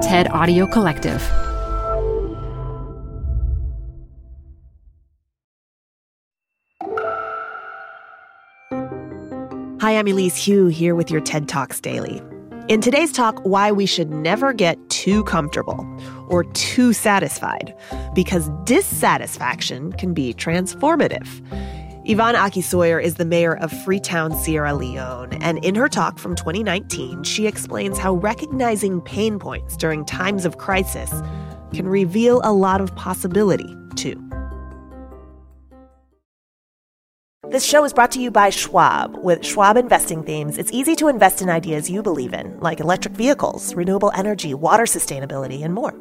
TED Audio Collective. Hi, I'm Elise Hu here with your TED Talks Daily. In today's talk, why we should never get too comfortable or too satisfied, because dissatisfaction can be transformative. Yvonne Aki-Sawyerr is the mayor of Freetown, Sierra Leone, and in her talk from 2019, she explains how recognizing pain points during times of crisis can reveal a lot of possibility, too. This show is brought to you by Schwab. With Schwab investing themes, it's easy to invest in ideas you believe in, like electric vehicles, renewable energy, water sustainability, and more.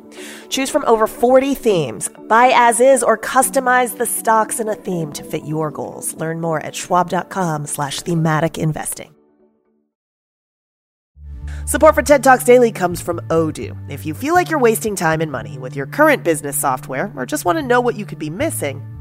Choose from over 40 themes. Buy as is or customize the stocks in a theme to fit your goals. Learn more at schwab.com slash thematic investing. Support for TED Talks Daily comes from Odoo. If you feel like you're wasting time and money with your current business software or just want to know what you could be missing,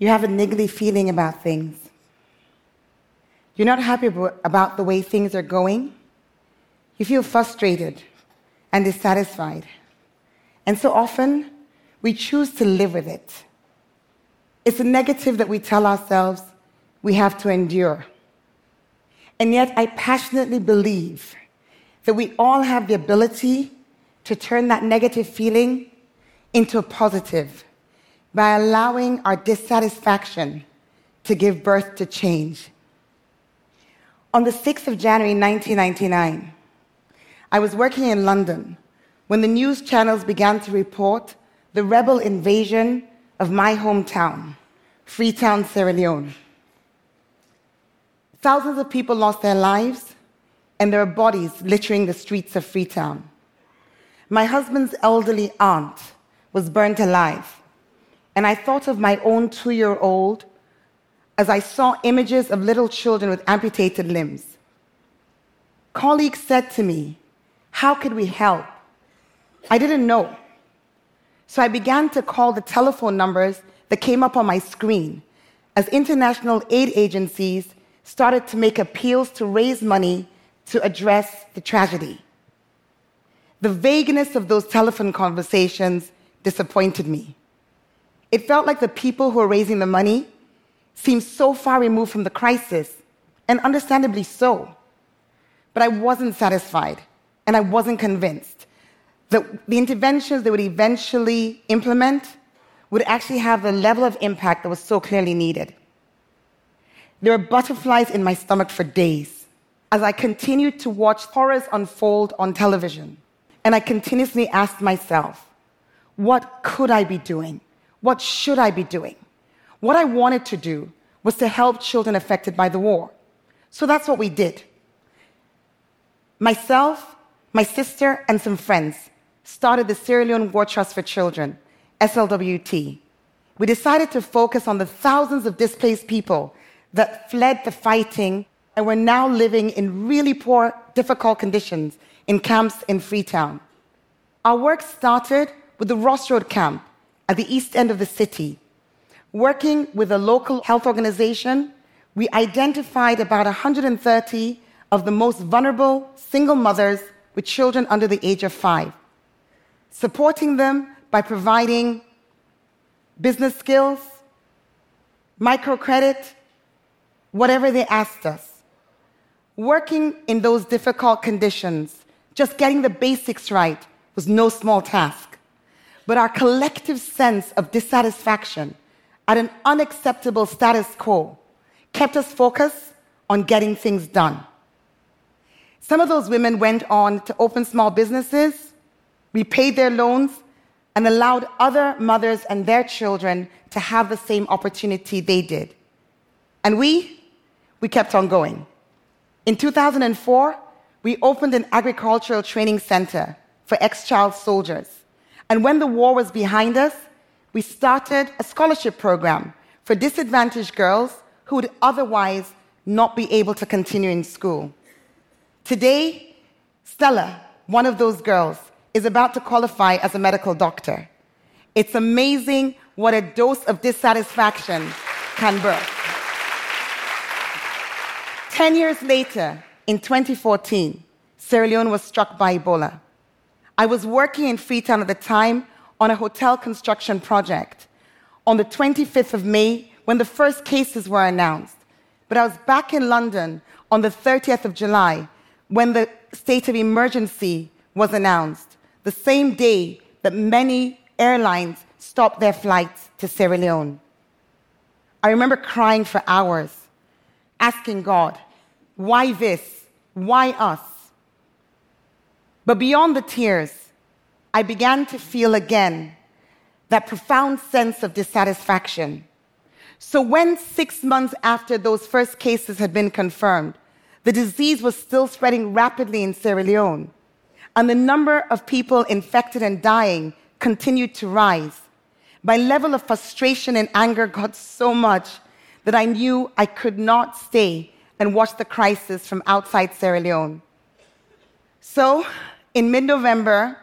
you have a niggly feeling about things. You're not happy about the way things are going. You feel frustrated and dissatisfied. And so often, we choose to live with it. It's a negative that we tell ourselves we have to endure. And yet, I passionately believe that we all have the ability to turn that negative feeling into a positive by allowing our dissatisfaction to give birth to change. On the 6th of January 1999, I was working in London when the news channels began to report the rebel invasion of my hometown, Freetown, Sierra Leone. Thousands of people lost their lives, and there are bodies littering the streets of Freetown. My husband's elderly aunt was burnt alive and I thought of my own two year old as I saw images of little children with amputated limbs. Colleagues said to me, How could we help? I didn't know. So I began to call the telephone numbers that came up on my screen as international aid agencies started to make appeals to raise money to address the tragedy. The vagueness of those telephone conversations disappointed me. It felt like the people who were raising the money seemed so far removed from the crisis, and understandably so. But I wasn't satisfied, and I wasn't convinced that the interventions they would eventually implement would actually have the level of impact that was so clearly needed. There were butterflies in my stomach for days as I continued to watch horrors unfold on television. And I continuously asked myself, what could I be doing? What should I be doing? What I wanted to do was to help children affected by the war. So that's what we did. Myself, my sister, and some friends started the Sierra Leone War Trust for Children, SLWT. We decided to focus on the thousands of displaced people that fled the fighting and were now living in really poor, difficult conditions in camps in Freetown. Our work started with the Ross Road camp, at the east end of the city. Working with a local health organization, we identified about 130 of the most vulnerable single mothers with children under the age of five, supporting them by providing business skills, microcredit, whatever they asked us. Working in those difficult conditions, just getting the basics right was no small task. But our collective sense of dissatisfaction at an unacceptable status quo kept us focused on getting things done. Some of those women went on to open small businesses, repaid their loans, and allowed other mothers and their children to have the same opportunity they did. And we, we kept on going. In 2004, we opened an agricultural training center for ex child soldiers. And when the war was behind us, we started a scholarship program for disadvantaged girls who would otherwise not be able to continue in school. Today, Stella, one of those girls, is about to qualify as a medical doctor. It's amazing what a dose of dissatisfaction can birth. Ten years later, in 2014, Sierra Leone was struck by Ebola. I was working in Freetown at the time on a hotel construction project on the 25th of May when the first cases were announced. But I was back in London on the 30th of July when the state of emergency was announced, the same day that many airlines stopped their flights to Sierra Leone. I remember crying for hours, asking God, why this? Why us? But beyond the tears, I began to feel again that profound sense of dissatisfaction. So, when six months after those first cases had been confirmed, the disease was still spreading rapidly in Sierra Leone, and the number of people infected and dying continued to rise. My level of frustration and anger got so much that I knew I could not stay and watch the crisis from outside Sierra Leone. So, in mid November,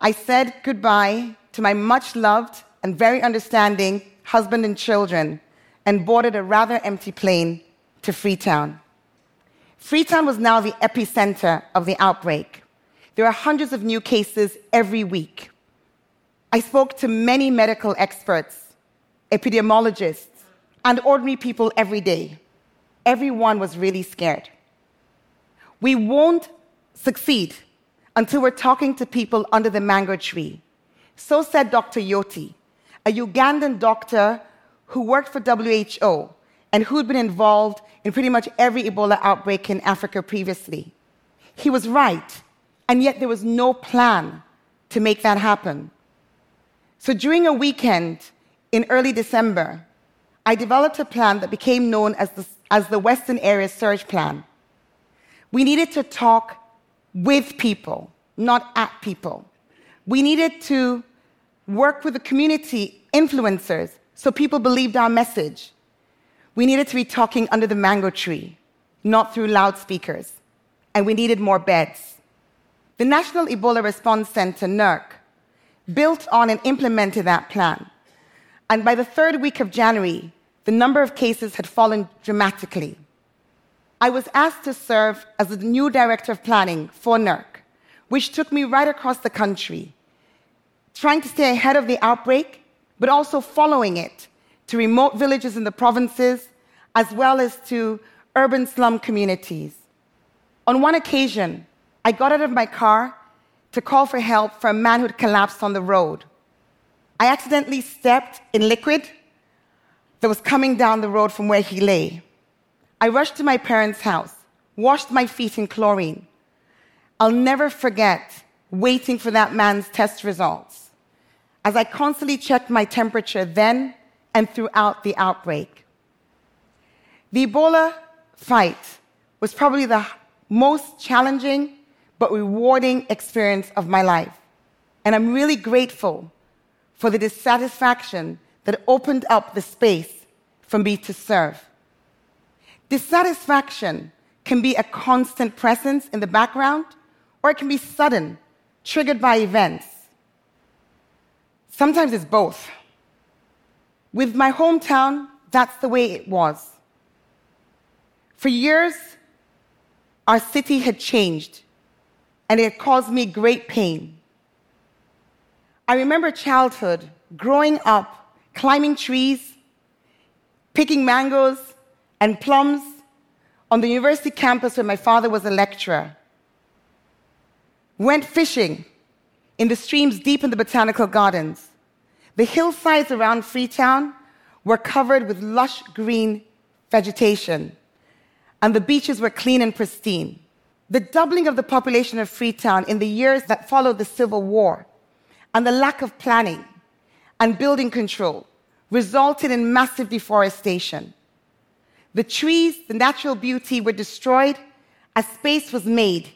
I said goodbye to my much loved and very understanding husband and children and boarded a rather empty plane to Freetown. Freetown was now the epicenter of the outbreak. There are hundreds of new cases every week. I spoke to many medical experts, epidemiologists, and ordinary people every day. Everyone was really scared. We won't succeed until we're talking to people under the mango tree. So said Dr. Yoti, a Ugandan doctor who worked for WHO and who'd been involved in pretty much every Ebola outbreak in Africa previously. He was right, and yet there was no plan to make that happen. So during a weekend in early December, I developed a plan that became known as the, as the Western Area Surge Plan. We needed to talk with people, not at people. We needed to work with the community influencers so people believed our message. We needed to be talking under the mango tree, not through loudspeakers. And we needed more beds. The National Ebola Response Center, NERC, built on and implemented that plan. And by the third week of January, the number of cases had fallen dramatically. I was asked to serve as the new director of planning for NERC, which took me right across the country, trying to stay ahead of the outbreak, but also following it to remote villages in the provinces, as well as to urban slum communities. On one occasion, I got out of my car to call for help for a man who had collapsed on the road. I accidentally stepped in liquid that was coming down the road from where he lay. I rushed to my parents' house, washed my feet in chlorine. I'll never forget waiting for that man's test results as I constantly checked my temperature then and throughout the outbreak. The Ebola fight was probably the most challenging but rewarding experience of my life. And I'm really grateful for the dissatisfaction that opened up the space for me to serve. Dissatisfaction can be a constant presence in the background, or it can be sudden, triggered by events. Sometimes it's both. With my hometown, that's the way it was. For years, our city had changed, and it caused me great pain. I remember childhood, growing up, climbing trees, picking mangoes, and plums on the university campus where my father was a lecturer. Went fishing in the streams deep in the botanical gardens. The hillsides around Freetown were covered with lush green vegetation, and the beaches were clean and pristine. The doubling of the population of Freetown in the years that followed the Civil War and the lack of planning and building control resulted in massive deforestation. The trees, the natural beauty were destroyed as space was made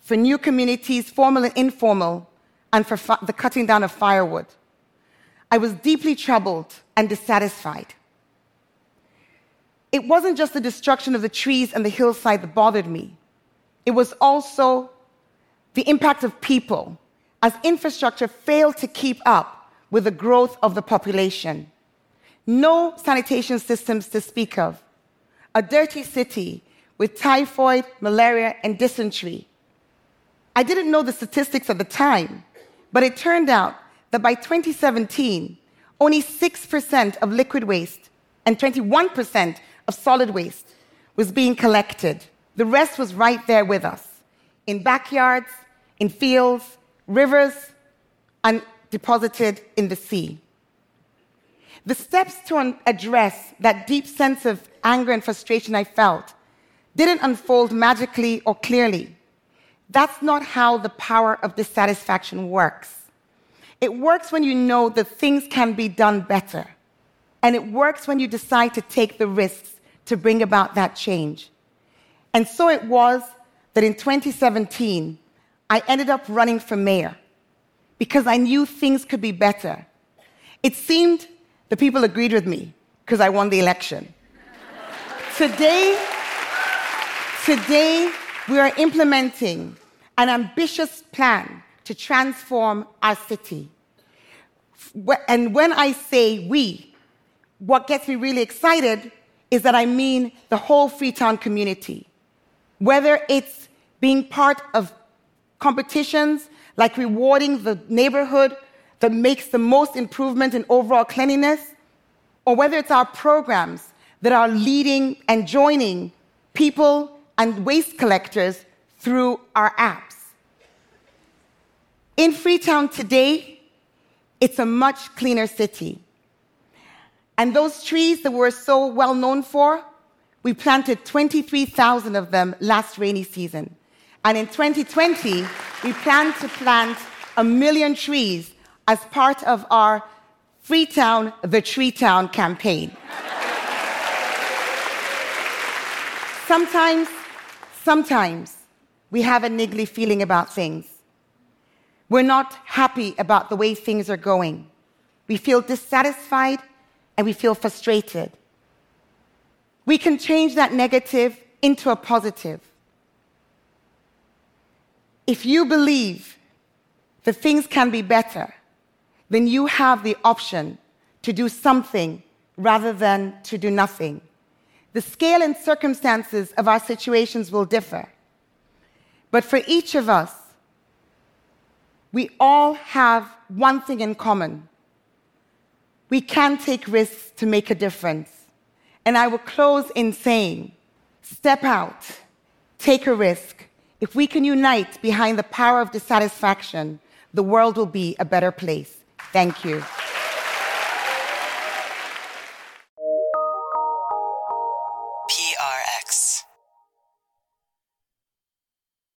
for new communities, formal and informal, and for the cutting down of firewood. I was deeply troubled and dissatisfied. It wasn't just the destruction of the trees and the hillside that bothered me, it was also the impact of people as infrastructure failed to keep up with the growth of the population. No sanitation systems to speak of. A dirty city with typhoid, malaria, and dysentery. I didn't know the statistics at the time, but it turned out that by 2017, only 6% of liquid waste and 21% of solid waste was being collected. The rest was right there with us in backyards, in fields, rivers, and deposited in the sea. The steps to address that deep sense of anger and frustration I felt didn't unfold magically or clearly. That's not how the power of dissatisfaction works. It works when you know that things can be done better. And it works when you decide to take the risks to bring about that change. And so it was that in 2017, I ended up running for mayor because I knew things could be better. It seemed the people agreed with me because I won the election. today, today, we are implementing an ambitious plan to transform our city. And when I say we, what gets me really excited is that I mean the whole Freetown community. Whether it's being part of competitions like rewarding the neighborhood that makes the most improvement in overall cleanliness, or whether it's our programs that are leading and joining people and waste collectors through our apps. In Freetown today, it's a much cleaner city. And those trees that we're so well known for, we planted 23,000 of them last rainy season. And in 2020, we plan to plant a million trees as part of our Freetown, the Tree Town campaign. sometimes, sometimes we have a niggly feeling about things. We're not happy about the way things are going. We feel dissatisfied and we feel frustrated. We can change that negative into a positive. If you believe that things can be better, then you have the option to do something rather than to do nothing. The scale and circumstances of our situations will differ. But for each of us, we all have one thing in common we can take risks to make a difference. And I will close in saying step out, take a risk. If we can unite behind the power of dissatisfaction, the world will be a better place. Thank you.